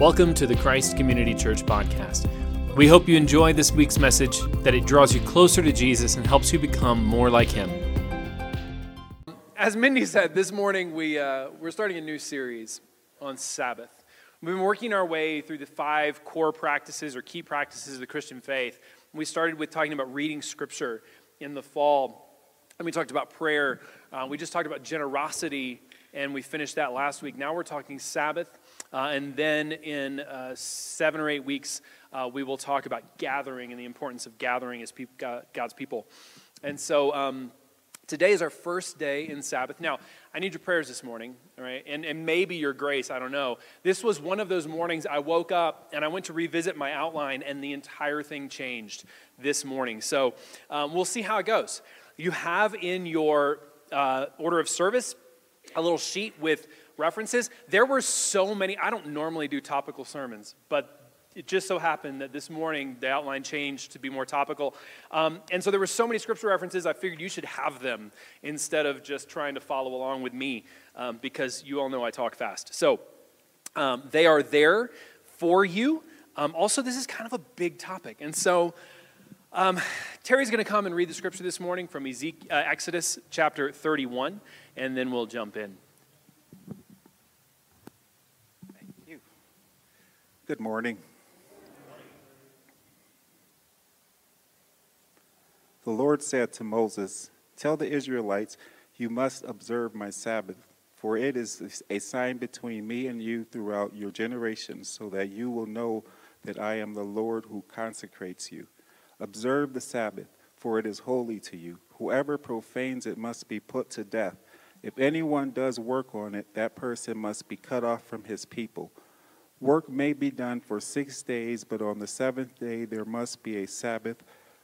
Welcome to the Christ Community Church podcast. We hope you enjoy this week's message, that it draws you closer to Jesus and helps you become more like Him. As Mindy said, this morning we, uh, we're starting a new series on Sabbath. We've been working our way through the five core practices or key practices of the Christian faith. We started with talking about reading Scripture in the fall, and we talked about prayer. Uh, we just talked about generosity, and we finished that last week. Now we're talking Sabbath uh, and then in uh, seven or eight weeks, uh, we will talk about gathering and the importance of gathering as God's people. And so um, today is our first day in Sabbath. Now, I need your prayers this morning, all right? And, and maybe your grace, I don't know. This was one of those mornings I woke up and I went to revisit my outline, and the entire thing changed this morning. So um, we'll see how it goes. You have in your uh, order of service a little sheet with references. There were so many. I don't normally do topical sermons, but it just so happened that this morning the outline changed to be more topical. Um, and so there were so many scripture references, I figured you should have them instead of just trying to follow along with me um, because you all know I talk fast. So um, they are there for you. Um, also, this is kind of a big topic. And so um, Terry's going to come and read the scripture this morning from Ezekiel, uh, Exodus chapter 31, and then we'll jump in. Good morning. The Lord said to Moses, Tell the Israelites, you must observe my Sabbath, for it is a sign between me and you throughout your generations, so that you will know that I am the Lord who consecrates you. Observe the Sabbath, for it is holy to you. Whoever profanes it must be put to death. If anyone does work on it, that person must be cut off from his people. Work may be done for six days, but on the seventh day there must be a Sabbath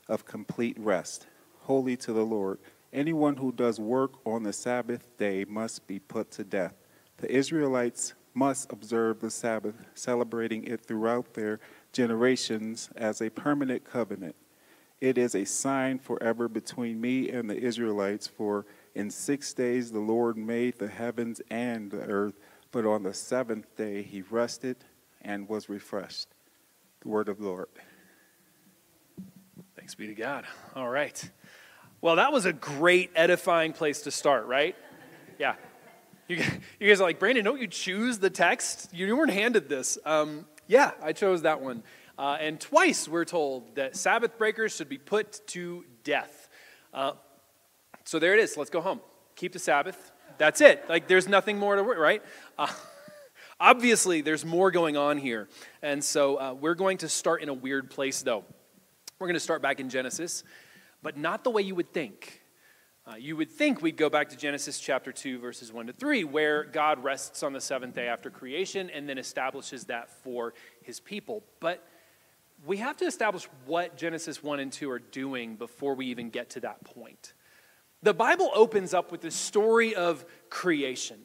of complete rest, holy to the Lord. Anyone who does work on the Sabbath day must be put to death. The Israelites must observe the Sabbath, celebrating it throughout their generations as a permanent covenant. It is a sign forever between me and the Israelites, for in six days the Lord made the heavens and the earth, but on the seventh day he rested and was refreshed. The word of the Lord. Thanks be to God. All right. Well, that was a great edifying place to start, right? Yeah. You, you guys are like, Brandon, don't you choose the text? You weren't handed this. Um, yeah, I chose that one. Uh, and twice we're told that Sabbath breakers should be put to death. Uh, so there it is. Let's go home. Keep the Sabbath. That's it. Like, there's nothing more to worry, right? Uh, Obviously, there's more going on here. And so uh, we're going to start in a weird place, though. We're going to start back in Genesis, but not the way you would think. Uh, you would think we'd go back to Genesis chapter 2, verses 1 to 3, where God rests on the seventh day after creation and then establishes that for his people. But we have to establish what Genesis 1 and 2 are doing before we even get to that point. The Bible opens up with the story of creation,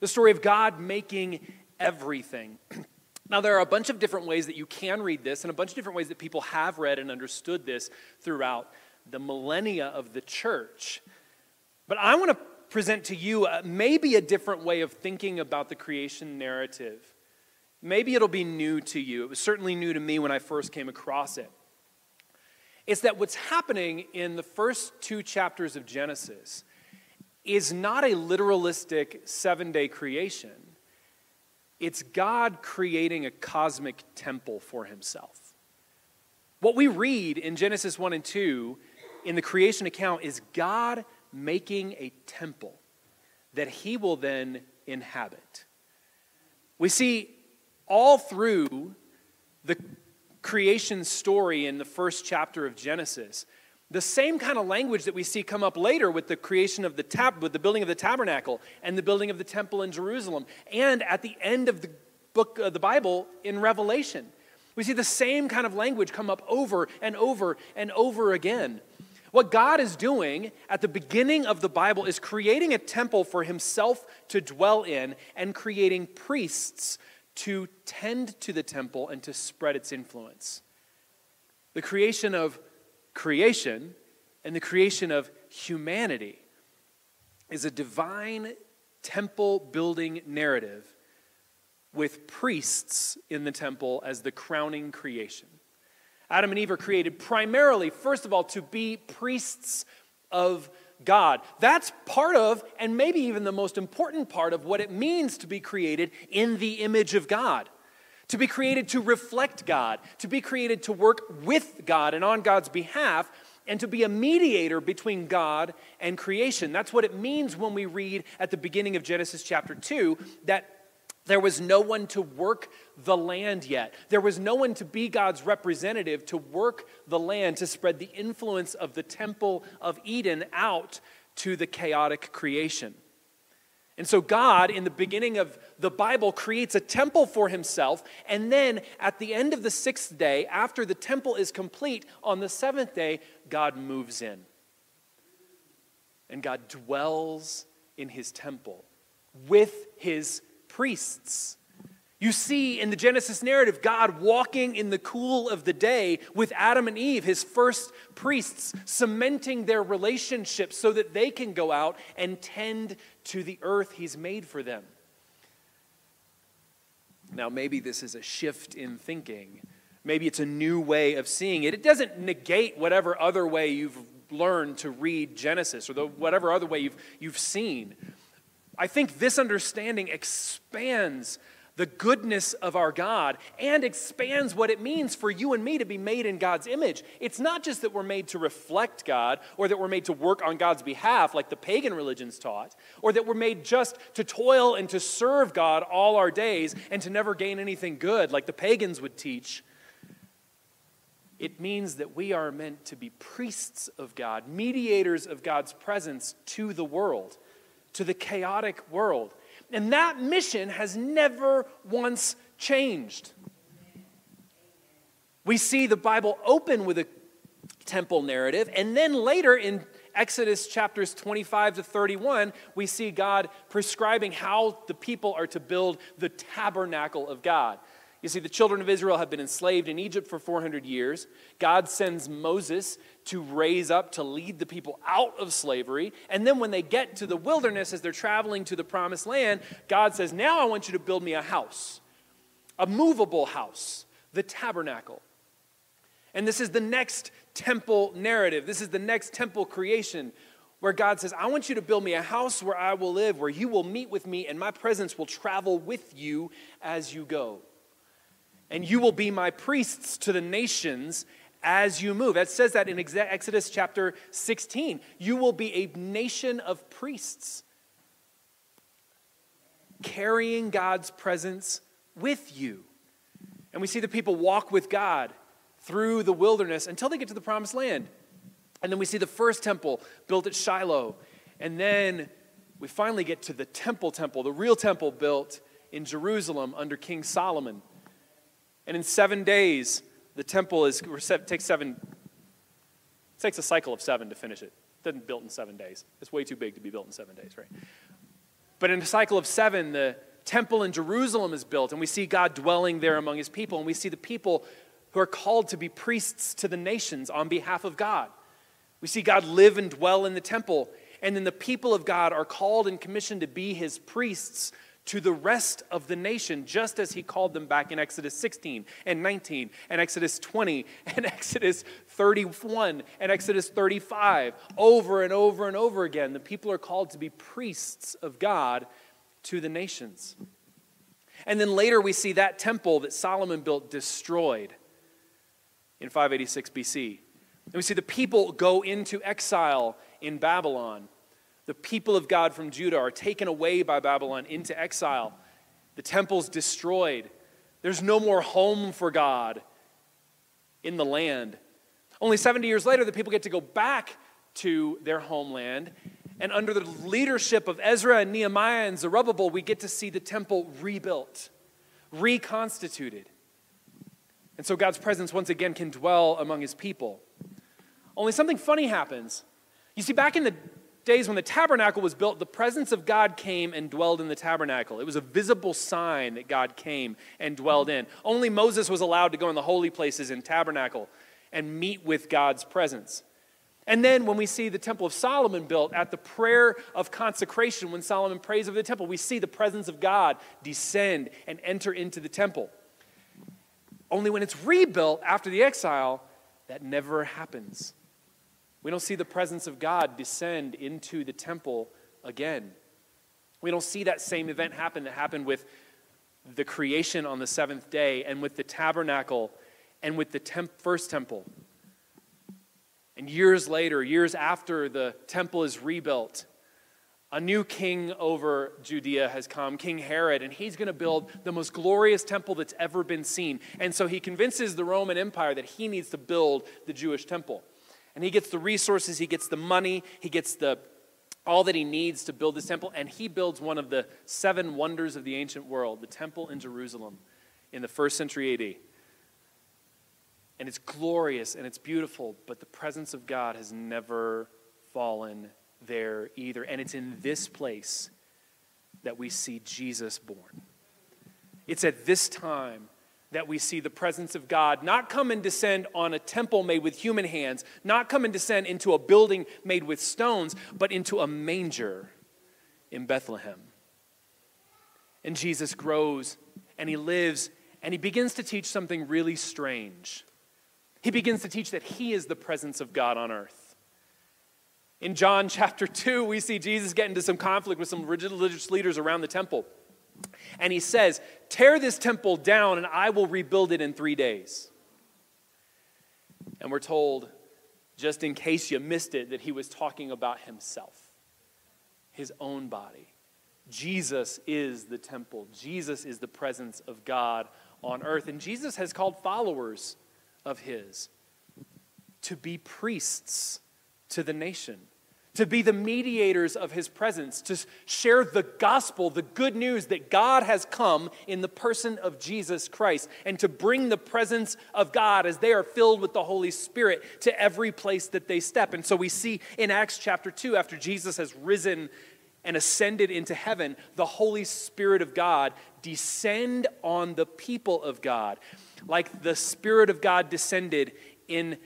the story of God making everything. Now, there are a bunch of different ways that you can read this, and a bunch of different ways that people have read and understood this throughout the millennia of the church. But I want to present to you uh, maybe a different way of thinking about the creation narrative. Maybe it'll be new to you. It was certainly new to me when I first came across it. It's that what's happening in the first two chapters of Genesis is not a literalistic seven day creation it's God creating a cosmic temple for himself. What we read in Genesis 1 and 2 in the creation account is God making a temple that he will then inhabit. We see all through the creation story in the first chapter of Genesis the same kind of language that we see come up later with the creation of the tab, with the building of the tabernacle and the building of the temple in Jerusalem, and at the end of the book of the Bible in Revelation. We see the same kind of language come up over and over and over again. What God is doing at the beginning of the Bible is creating a temple for himself to dwell in and creating priests to tend to the temple and to spread its influence. The creation of creation and the creation of humanity is a divine temple building narrative with priests in the temple as the crowning creation. Adam and Eve are created primarily, first of all, to be priests of God. That's part of, and maybe even the most important part of what it means to be created in the image of God. To be created to reflect God, to be created to work with God and on God's behalf, and to be a mediator between God and creation. That's what it means when we read at the beginning of Genesis chapter 2 that there was no one to work the land yet. There was no one to be God's representative to work the land, to spread the influence of the Temple of Eden out to the chaotic creation. And so, God, in the beginning of the Bible, creates a temple for himself. And then, at the end of the sixth day, after the temple is complete, on the seventh day, God moves in. And God dwells in his temple with his priests. You see in the Genesis narrative God walking in the cool of the day with Adam and Eve, his first priests, cementing their relationship so that they can go out and tend to the earth he's made for them. Now, maybe this is a shift in thinking. Maybe it's a new way of seeing it. It doesn't negate whatever other way you've learned to read Genesis or the, whatever other way you've, you've seen. I think this understanding expands the goodness of our God and expands what it means for you and me to be made in God's image. It's not just that we're made to reflect God or that we're made to work on God's behalf, like the pagan religions taught, or that we're made just to toil and to serve God all our days and to never gain anything good, like the pagans would teach. It means that we are meant to be priests of God, mediators of God's presence to the world to the chaotic world. And that mission has never once changed. We see the Bible open with a temple narrative, and then later in Exodus chapters 25 to 31, we see God prescribing how the people are to build the tabernacle of God. You see, the children of Israel have been enslaved in Egypt for 400 years. God sends Moses to raise up, to lead the people out of slavery. And then when they get to the wilderness, as they're traveling to the promised land, God says, Now I want you to build me a house, a movable house, the tabernacle. And this is the next temple narrative. This is the next temple creation where God says, I want you to build me a house where I will live, where you will meet with me, and my presence will travel with you as you go and you will be my priests to the nations as you move. It says that in Exodus chapter 16. You will be a nation of priests, carrying God's presence with you. And we see the people walk with God through the wilderness until they get to the promised land. And then we see the first temple built at Shiloh. And then we finally get to the temple temple, the real temple built in Jerusalem under King Solomon. And in seven days, the temple is takes seven. It takes a cycle of seven to finish it. It doesn't built in seven days. It's way too big to be built in seven days, right? But in a cycle of seven, the temple in Jerusalem is built, and we see God dwelling there among his people, and we see the people who are called to be priests to the nations on behalf of God. We see God live and dwell in the temple, and then the people of God are called and commissioned to be his priests to the rest of the nation, just as he called them back in Exodus 16 and 19 and Exodus 20 and Exodus 31 and Exodus 35. Over and over and over again, the people are called to be priests of God to the nations. And then later we see that temple that Solomon built destroyed in 586 BC. And we see the people go into exile in Babylon the people of God from Judah are taken away by Babylon into exile. The temple's destroyed. There's no more home for God in the land. Only 70 years later, the people get to go back to their homeland. And under the leadership of Ezra and Nehemiah and Zerubbabel, we get to see the temple rebuilt, reconstituted. And so God's presence once again can dwell among his people. Only something funny happens. You see, back in the days when the tabernacle was built, the presence of God came and dwelled in the tabernacle. It was a visible sign that God came and dwelled in. Only Moses was allowed to go in the holy places in tabernacle and meet with God's presence. And then when we see the Temple of Solomon built at the prayer of consecration, when Solomon prays over the temple, we see the presence of God descend and enter into the temple. Only when it's rebuilt after the exile, that never happens. We don't see the presence of God descend into the temple again. We don't see that same event happen that happened with the creation on the seventh day and with the tabernacle and with the temp- first temple. And years later, years after the temple is rebuilt, a new king over Judea has come, King Herod, and he's going to build the most glorious temple that's ever been seen. And so he convinces the Roman Empire that he needs to build the Jewish temple. And he gets the resources, he gets the money, he gets the all that he needs to build this temple, and he builds one of the seven wonders of the ancient world, the temple in Jerusalem in the first century AD. And it's glorious and it's beautiful, but the presence of God has never fallen there either. And it's in this place that we see Jesus born. It's at this time that we see the presence of God not come and descend on a temple made with human hands, not come and descend into a building made with stones, but into a manger in Bethlehem. And Jesus grows and he lives and he begins to teach something really strange. He begins to teach that he is the presence of God on earth. In John chapter 2, we see Jesus get into some conflict with some religious leaders around the temple. And he says, Tear this temple down, and I will rebuild it in three days. And we're told, just in case you missed it, that he was talking about himself, his own body. Jesus is the temple, Jesus is the presence of God on earth. And Jesus has called followers of his to be priests to the nation, to be the mediators of his presence, to share the gospel, the good news that God has come in the person of Jesus Christ, and to bring the presence of God as they are filled with the Holy Spirit to every place that they step. And so we see in Acts chapter 2, after Jesus has risen and ascended into heaven, the Holy Spirit of God descend on the people of God like the Spirit of God descended in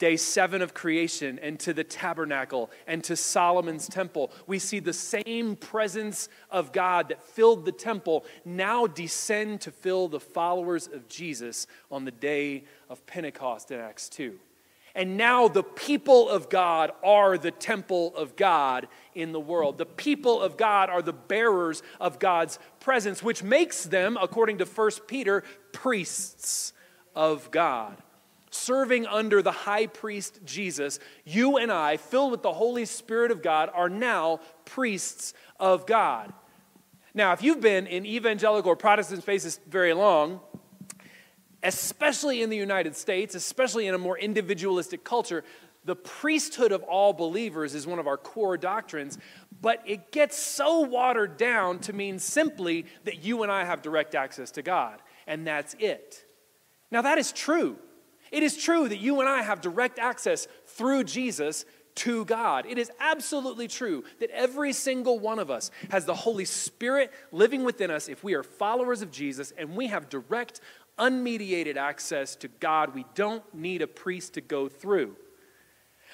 day seven of creation and to the tabernacle and to Solomon's temple. We see the same presence of God that filled the temple now descend to fill the followers of Jesus on the day of Pentecost in Acts 2. And now the people of God are the temple of God in the world. The people of God are the bearers of God's presence, which makes them, according to 1 Peter, priests of God. Serving under the high priest Jesus, you and I, filled with the Holy Spirit of God, are now priests of God. Now, if you've been in evangelical or Protestant spaces very long, especially in the United States, especially in a more individualistic culture, the priesthood of all believers is one of our core doctrines, but it gets so watered down to mean simply that you and I have direct access to God, and that's it. Now, that is true. It is true that you and I have direct access through Jesus to God. It is absolutely true that every single one of us has the Holy Spirit living within us if we are followers of Jesus and we have direct unmediated access to God. We don't need a priest to go through.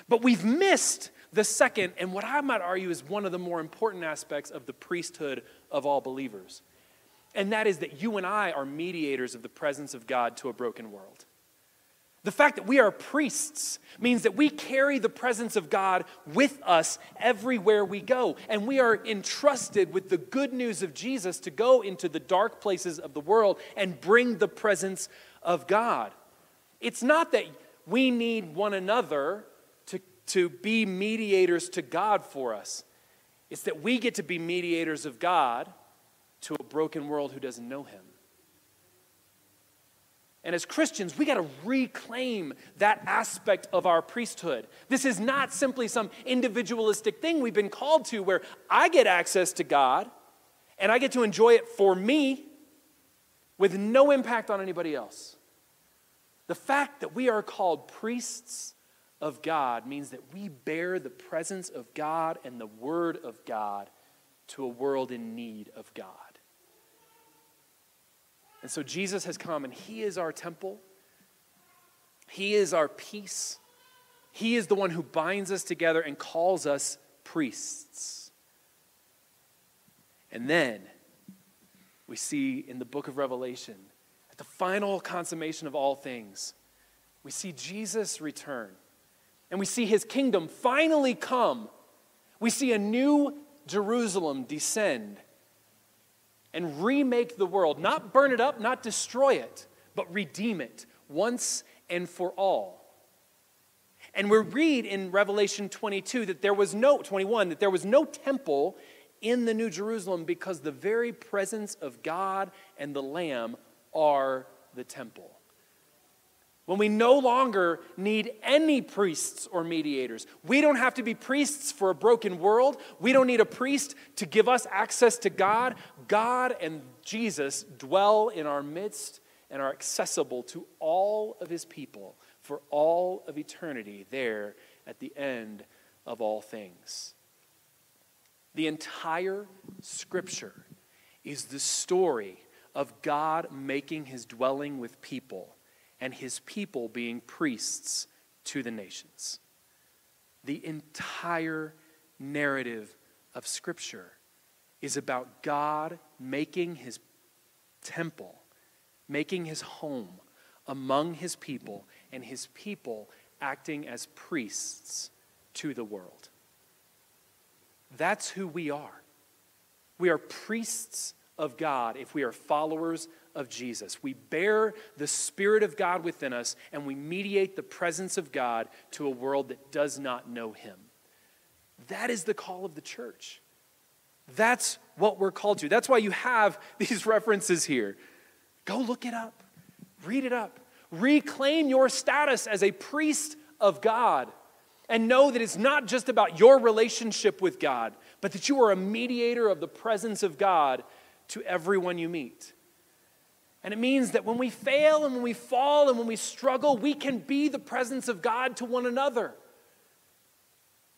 But we've missed the second, and what I might argue is one of the more important aspects of the priesthood of all believers. And that is that you and I are mediators of the presence of God to a broken world. The fact that we are priests means that we carry the presence of God with us everywhere we go. And we are entrusted with the good news of Jesus to go into the dark places of the world and bring the presence of God. It's not that we need one another to, to be mediators to God for us, it's that we get to be mediators of God to a broken world who doesn't know Him. And as Christians, we got to reclaim that aspect of our priesthood. This is not simply some individualistic thing we've been called to where I get access to God and I get to enjoy it for me with no impact on anybody else. The fact that we are called priests of God means that we bear the presence of God and the Word of God to a world in need of God. And so Jesus has come and he is our temple. He is our peace. He is the one who binds us together and calls us priests. And then we see in the book of Revelation, at the final consummation of all things, we see Jesus return. And we see his kingdom finally come. We see a new Jerusalem descend and remake the world, not burn it up, not destroy it, but redeem it once and for all. And we read in Revelation 22 that there was no 21 that there was no temple in the New Jerusalem because the very presence of God and the Lamb are the temple. When we no longer need any priests or mediators. We don't have to be priests for a broken world. We don't need a priest to give us access to God. God and Jesus dwell in our midst and are accessible to all of his people for all of eternity there at the end of all things. The entire scripture is the story of God making his dwelling with people and his people being priests to the nations. The entire narrative of Scripture is about God making his temple, making his home among his people, and his people acting as priests to the world. That's who we are. We are priests of God if we are followers of Jesus. We bear the Spirit of God within us and we mediate the presence of God to a world that does not know Him. That is the call of the church. That's what we're called to. That's why you have these references here. Go look it up, read it up. Reclaim your status as a priest of God and know that it's not just about your relationship with God, but that you are a mediator of the presence of God to everyone you meet. And it means that when we fail and when we fall and when we struggle, we can be the presence of God to one another.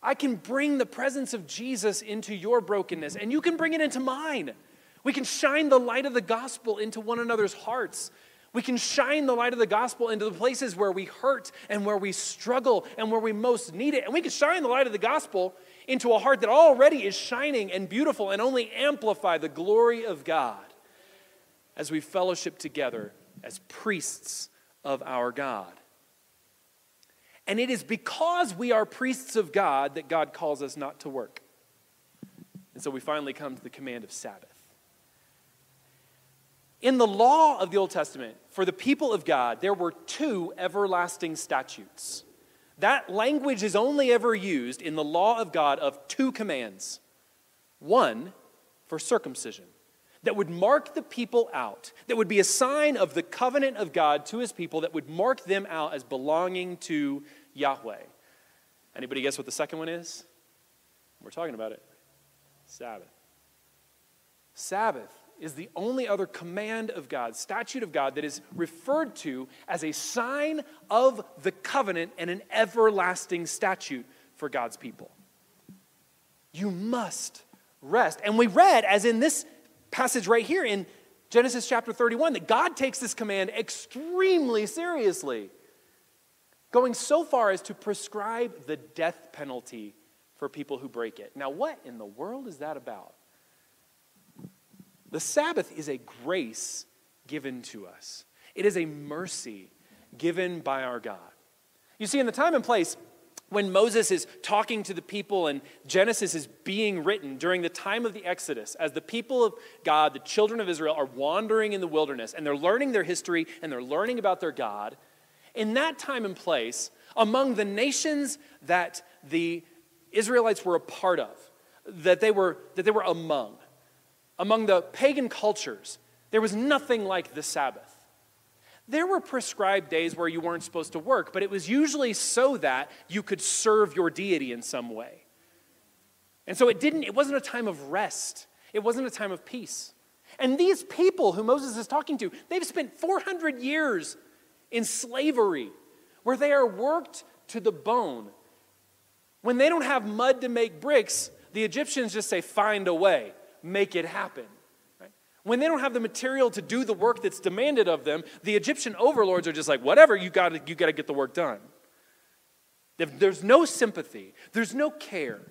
I can bring the presence of Jesus into your brokenness, and you can bring it into mine. We can shine the light of the gospel into one another's hearts. We can shine the light of the gospel into the places where we hurt and where we struggle and where we most need it. And we can shine the light of the gospel into a heart that already is shining and beautiful and only amplify the glory of God as we fellowship together as priests of our God. And it is because we are priests of God that God calls us not to work. And so we finally come to the command of Sabbath. In the law of the Old Testament, for the people of God, there were two everlasting statutes. That language is only ever used in the law of God of two commands one for circumcision, that would mark the people out, that would be a sign of the covenant of God to his people, that would mark them out as belonging to Yahweh. Anybody guess what the second one is? We're talking about it Sabbath. Sabbath is the only other command of God, statute of God, that is referred to as a sign of the covenant and an everlasting statute for God's people. You must rest. And we read, as in this passage right here in Genesis chapter 31 that God takes this command extremely seriously, going so far as to prescribe the death penalty for people who break it. Now, what in the world is that about? The Sabbath is a grace given to us, it is a mercy given by our God. You see, in the time and place, when Moses is talking to the people and Genesis is being written during the time of the Exodus, as the people of God, the children of Israel, are wandering in the wilderness and they're learning their history and they're learning about their God, in that time and place, among the nations that the Israelites were a part of, that they were, that they were among, among the pagan cultures, there was nothing like the Sabbath. There were prescribed days where you weren't supposed to work, but it was usually so that you could serve your deity in some way. And so it didn't it wasn't a time of rest. It wasn't a time of peace. And these people who Moses is talking to, they've spent 400 years in slavery where they are worked to the bone. When they don't have mud to make bricks, the Egyptians just say, find a way, make it happen. When they don't have the material to do the work that's demanded of them, the Egyptian overlords are just like, whatever, you gotta, you gotta get the work done. There's no sympathy, there's no care.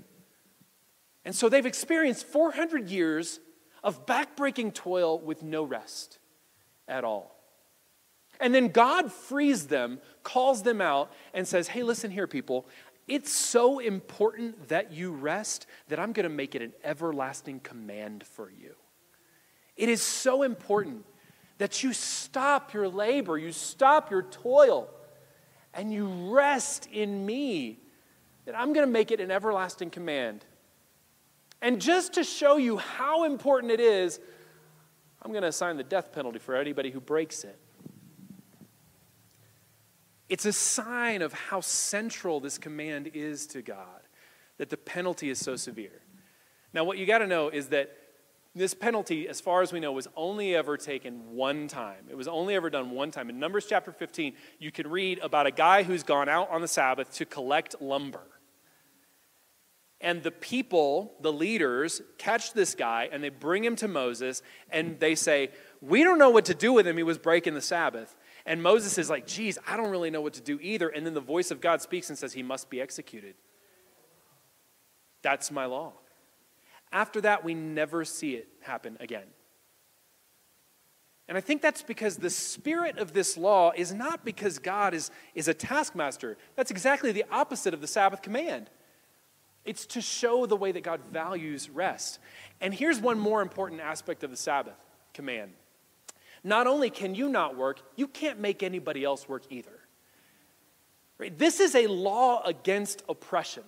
And so they've experienced 400 years of backbreaking toil with no rest at all. And then God frees them, calls them out, and says, Hey, listen here, people. It's so important that you rest that I'm going to make it an everlasting command for you. It is so important that you stop your labor, you stop your toil, and you rest in me, that I'm going to make it an everlasting command. And just to show you how important it is, I'm going to assign the death penalty for anybody who breaks it. It's a sign of how central this command is to God, that the penalty is so severe. Now, what you got to know is that this penalty, as far as we know, was only ever taken one time. It was only ever done one time. In Numbers chapter 15, you can read about a guy who's gone out on the Sabbath to collect lumber. And the people, the leaders, catch this guy and they bring him to Moses and they say, We don't know what to do with him. He was breaking the Sabbath. And Moses is like, Geez, I don't really know what to do either. And then the voice of God speaks and says, He must be executed. That's my law. After that, we never see it happen again. And I think that's because the spirit of this law is not because God is, is a taskmaster. That's exactly the opposite of the Sabbath command. It's to show the way that God values rest. And here's one more important aspect of the Sabbath command. Not only can you not work, you can't make anybody else work either. Right? This is a law against oppression.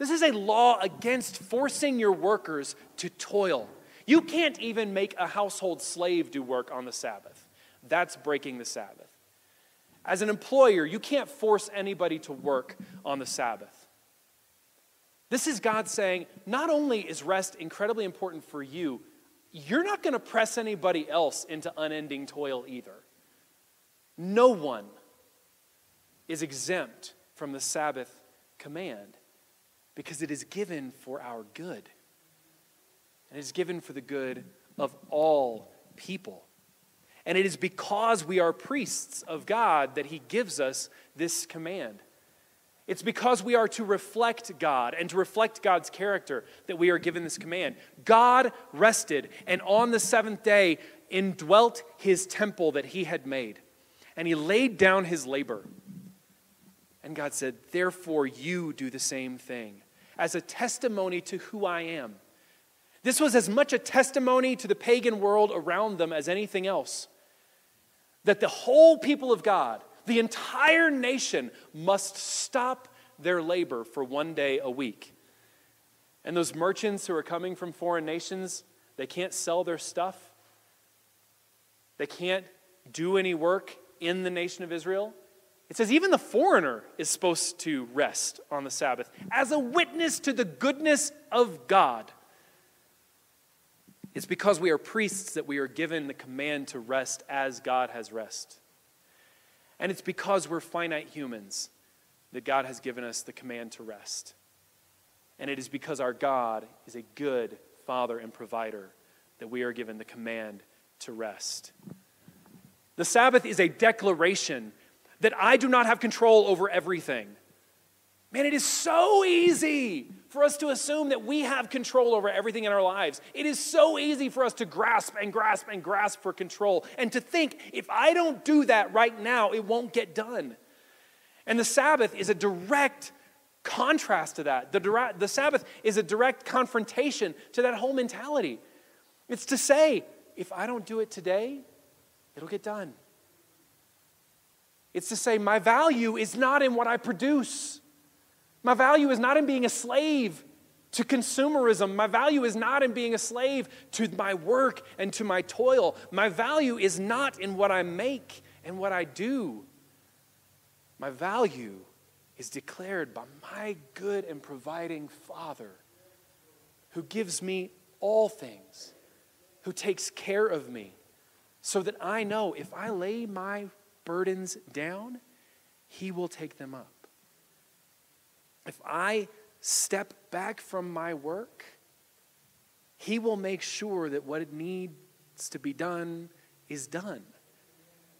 This is a law against forcing your workers to toil. You can't even make a household slave do work on the Sabbath. That's breaking the Sabbath. As an employer, you can't force anybody to work on the Sabbath. This is God saying, not only is rest incredibly important for you, you're not going to press anybody else into unending toil either. No one is exempt from the Sabbath command because it is given for our good. And it is given for the good of all people. And it is because we are priests of God that He gives us this command. It's because we are to reflect God and to reflect God's character that we are given this command. God rested, and on the seventh day indwelt his temple that he had made, and he laid down his labor. And God said, Therefore, you do the same thing, as a testimony to who I am. This was as much a testimony to the pagan world around them as anything else. That the whole people of God, the entire nation must stop their labor for one day a week. And those merchants who are coming from foreign nations, they can't sell their stuff. They can't do any work in the nation of Israel. It says even the foreigner is supposed to rest on the Sabbath as a witness to the goodness of God. It's because we are priests that we are given the command to rest as God has rest. And it's because we're finite humans that God has given us the command to rest. And it is because our God is a good Father and provider that we are given the command to rest. The Sabbath is a declaration that I do not have control over everything. Man, it is so easy for us to assume that we have control over everything in our lives. It is so easy for us to grasp and grasp and grasp for control and to think if I don't do that right now, it won't get done. And the Sabbath is a direct contrast to that. The, the Sabbath is a direct confrontation to that whole mentality. It's to say, if I don't do it today, it'll get done. It's to say, my value is not in what I produce. My value is not in being a slave to consumerism. My value is not in being a slave to my work and to my toil. My value is not in what I make and what I do. My value is declared by my good and providing Father who gives me all things, who takes care of me, so that I know if I lay my burdens down, He will take them up. If I step back from my work, He will make sure that what needs to be done is done.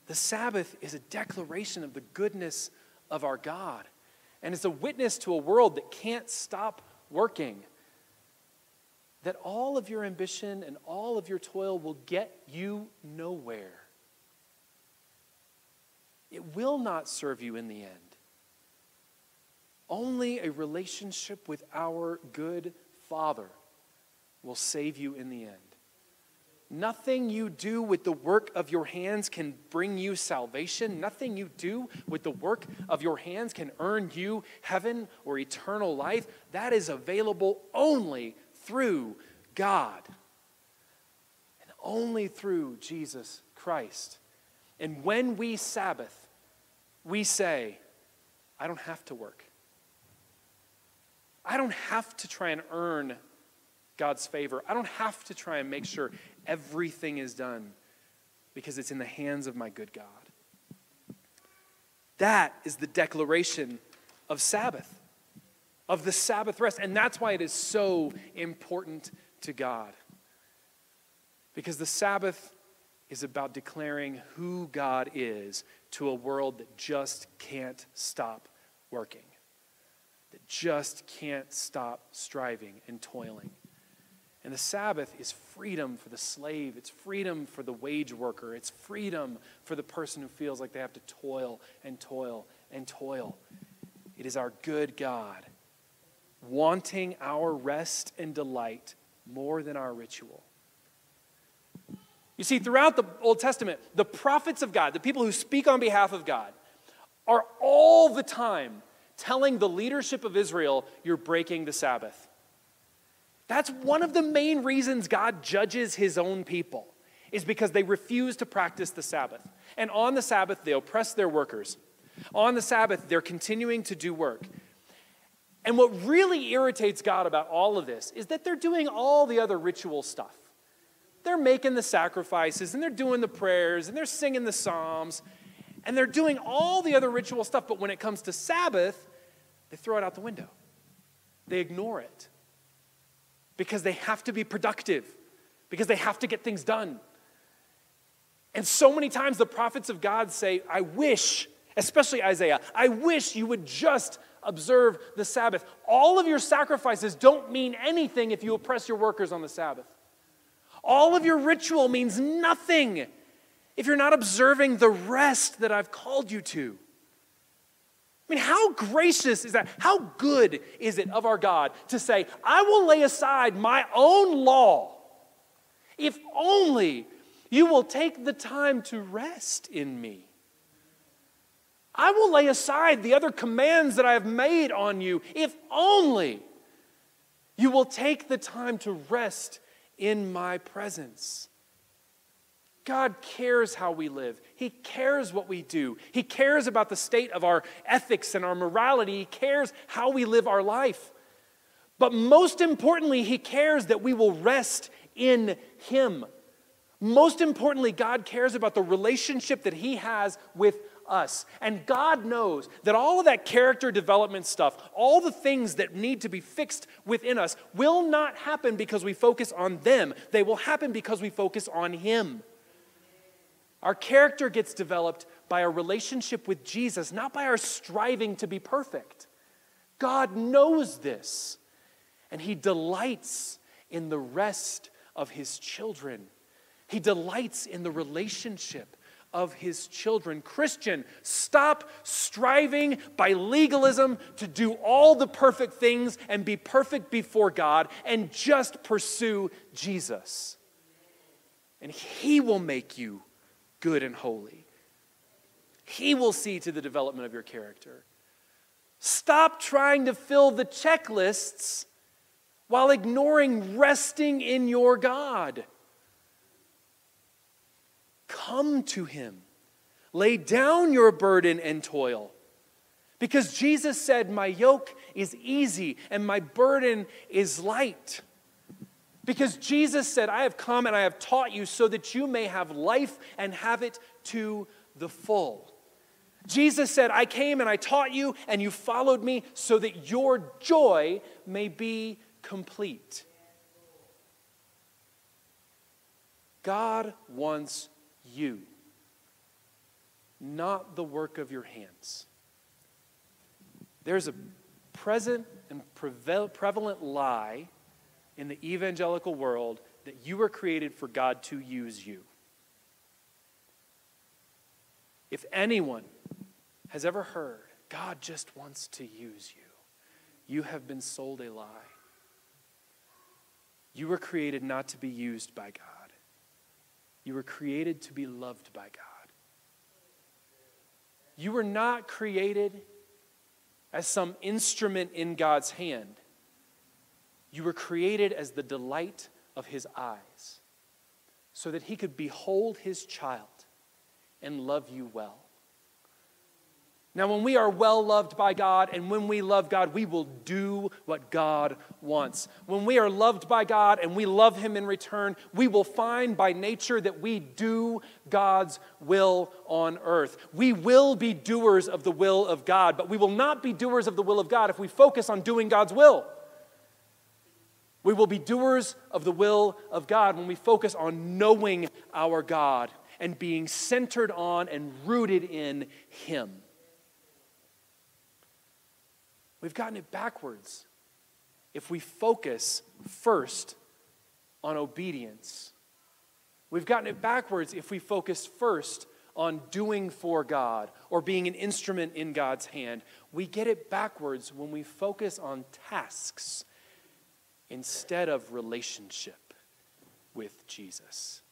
The Sabbath is a declaration of the goodness of our God. And it's a witness to a world that can't stop working. That all of your ambition and all of your toil will get you nowhere. It will not serve you in the end. Only a relationship with our good Father will save you in the end. Nothing you do with the work of your hands can bring you salvation. Nothing you do with the work of your hands can earn you heaven or eternal life. That is available only through God and only through Jesus Christ. And when we Sabbath, we say, I don't have to work. I don't have to try and earn God's favor. I don't have to try and make sure everything is done because it's in the hands of my good God. That is the declaration of Sabbath, of the Sabbath rest. And that's why it is so important to God. Because the Sabbath is about declaring who God is to a world that just can't stop working, that just can't stop striving and toiling. And the Sabbath is freedom for the slave, it's freedom for the wage worker, it's freedom for the person who feels like they have to toil and toil and toil. It is our good God wanting our rest and delight more than our ritual. You see, throughout the Old Testament, the prophets of God, the people who speak on behalf of God, are all the time telling the leadership of Israel, You're breaking the Sabbath. That's one of the main reasons God judges his own people, is because they refuse to practice the Sabbath. And on the Sabbath, they oppress their workers. On the Sabbath, they're continuing to do work. And what really irritates God about all of this is that they're doing all the other ritual stuff. They're making the sacrifices and they're doing the prayers and they're singing the psalms and they're doing all the other ritual stuff, but when it comes to Sabbath, they throw it out the window. They ignore it because they have to be productive, because they have to get things done. And so many times the prophets of God say, I wish, especially Isaiah, I wish you would just observe the Sabbath. All of your sacrifices don't mean anything if you oppress your workers on the Sabbath. All of your ritual means nothing if you're not observing the rest that I've called you to. I mean, how gracious is that? How good is it of our God to say, I will lay aside my own law if only you will take the time to rest in me? I will lay aside the other commands that I have made on you if only you will take the time to rest in my presence. God cares how we live. He cares what we do. He cares about the state of our ethics and our morality. He cares how we live our life. But most importantly, He cares that we will rest in Him. Most importantly, God cares about the relationship that He has with us. And God knows that all of that character development stuff, all the things that need to be fixed within us, will not happen because we focus on them. They will happen because we focus on Him. Our character gets developed by our relationship with Jesus, not by our striving to be perfect. God knows this, and He delights in the rest of His children. He delights in the relationship of His children. Christian, stop striving by legalism to do all the perfect things and be perfect before God, and just pursue Jesus. And He will make you good and holy. He will see to the development of your character. Stop trying to fill the checklists while ignoring resting in your God. Come to Him. Lay down your burden and toil. Because Jesus said, My yoke is easy and my burden is light. Because Jesus said, I have come and I have taught you so that you may have life and have it to the full. Jesus said, I came and I taught you and you followed me so that your joy may be complete. God wants you, not the work of your hands. There's a present and prevalent lie in the evangelical world that you were created for God to use you. If anyone has ever heard, God just wants to use you, you have been sold a lie. You were created not to be used by God, you were created to be loved by God. You were not created as some instrument in God's hand. You were created as the delight of his eyes, so that he could behold his child and love you well. Now, when we are well loved by God and when we love God, we will do what God wants. When we are loved by God and we love Him in return, we will find by nature that we do God's will on earth. We will be doers of the will of God, but we will not be doers of the will of God if we focus on doing God's will. We will be doers of the will of God when we focus on knowing our God and being centered on and rooted in Him. We've gotten it backwards. If we focus first on obedience, we've gotten it backwards if we focus first on doing for God or being an instrument in God's hand. We get it backwards when we focus on tasks instead of relationship with Jesus.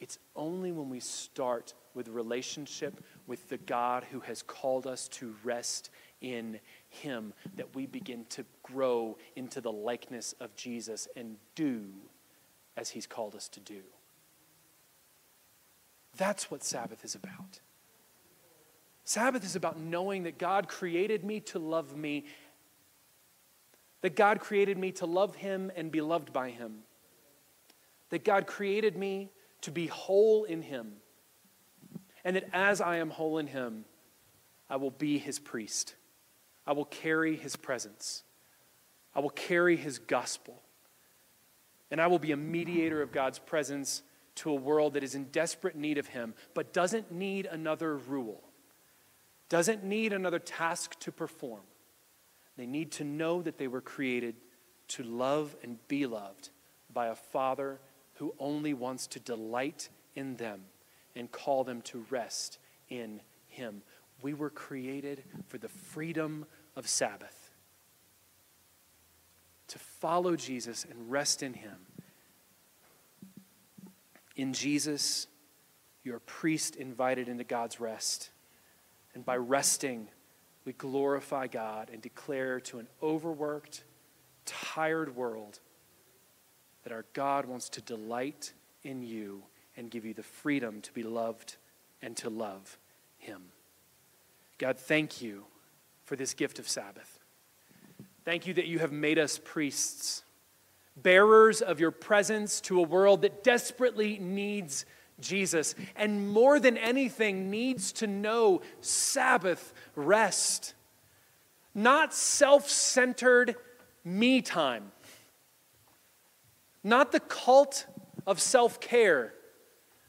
It's only when we start with relationship with the God who has called us to rest in him that we begin to grow into the likeness of Jesus and do as He's called us to do. That's what Sabbath is about. Sabbath is about knowing that God created me to love me, that God created me to love Him and be loved by Him, that God created me to be whole in Him, and that as I am whole in Him, I will be His priest. I will carry his presence. I will carry his gospel. And I will be a mediator of God's presence to a world that is in desperate need of him, but doesn't need another rule, doesn't need another task to perform. They need to know that they were created to love and be loved by a Father who only wants to delight in them and call them to rest in him. We were created for the freedom of Sabbath, to follow Jesus and rest in Him. In Jesus, you're a priest invited into God's rest. And by resting, we glorify God and declare to an overworked, tired world that our God wants to delight in you and give you the freedom to be loved and to love Him. God, thank you for this gift of Sabbath. Thank you that you have made us priests, bearers of your presence to a world that desperately needs Jesus, and more than anything, needs to know Sabbath rest, not self centered me time, not the cult of self care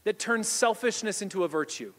that turns selfishness into a virtue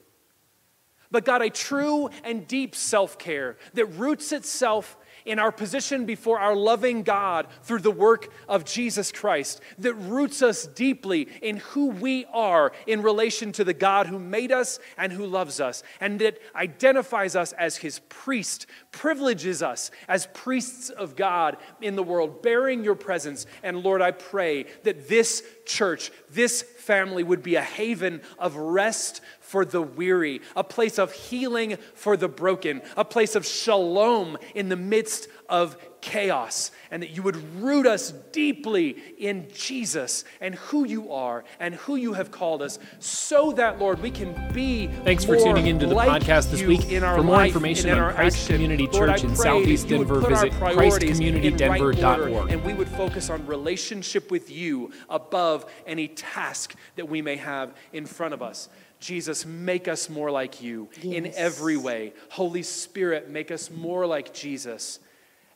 but God, a true and deep self care that roots itself in our position before our loving God through the work of Jesus Christ, that roots us deeply in who we are in relation to the God who made us and who loves us, and that identifies us as his priest, privileges us as priests of God in the world, bearing your presence. And Lord, I pray that this church, this family would be a haven of rest for the weary, a place of healing for the broken, a place of shalom in the midst of chaos, and that you would root us deeply in Jesus and who you are and who you have called us, so that, Lord, we can be. Thanks for tuning into the like podcast this week. For more information on Christ action, Community Lord, Church in Southeast Denver, visit ChristCommunityDenver.org. Right and we would focus on relationship with you above any task that we may have in front of us. Jesus, make us more like you yes. in every way. Holy Spirit, make us more like Jesus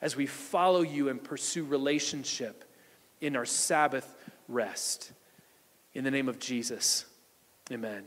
as we follow you and pursue relationship in our Sabbath rest. In the name of Jesus, amen.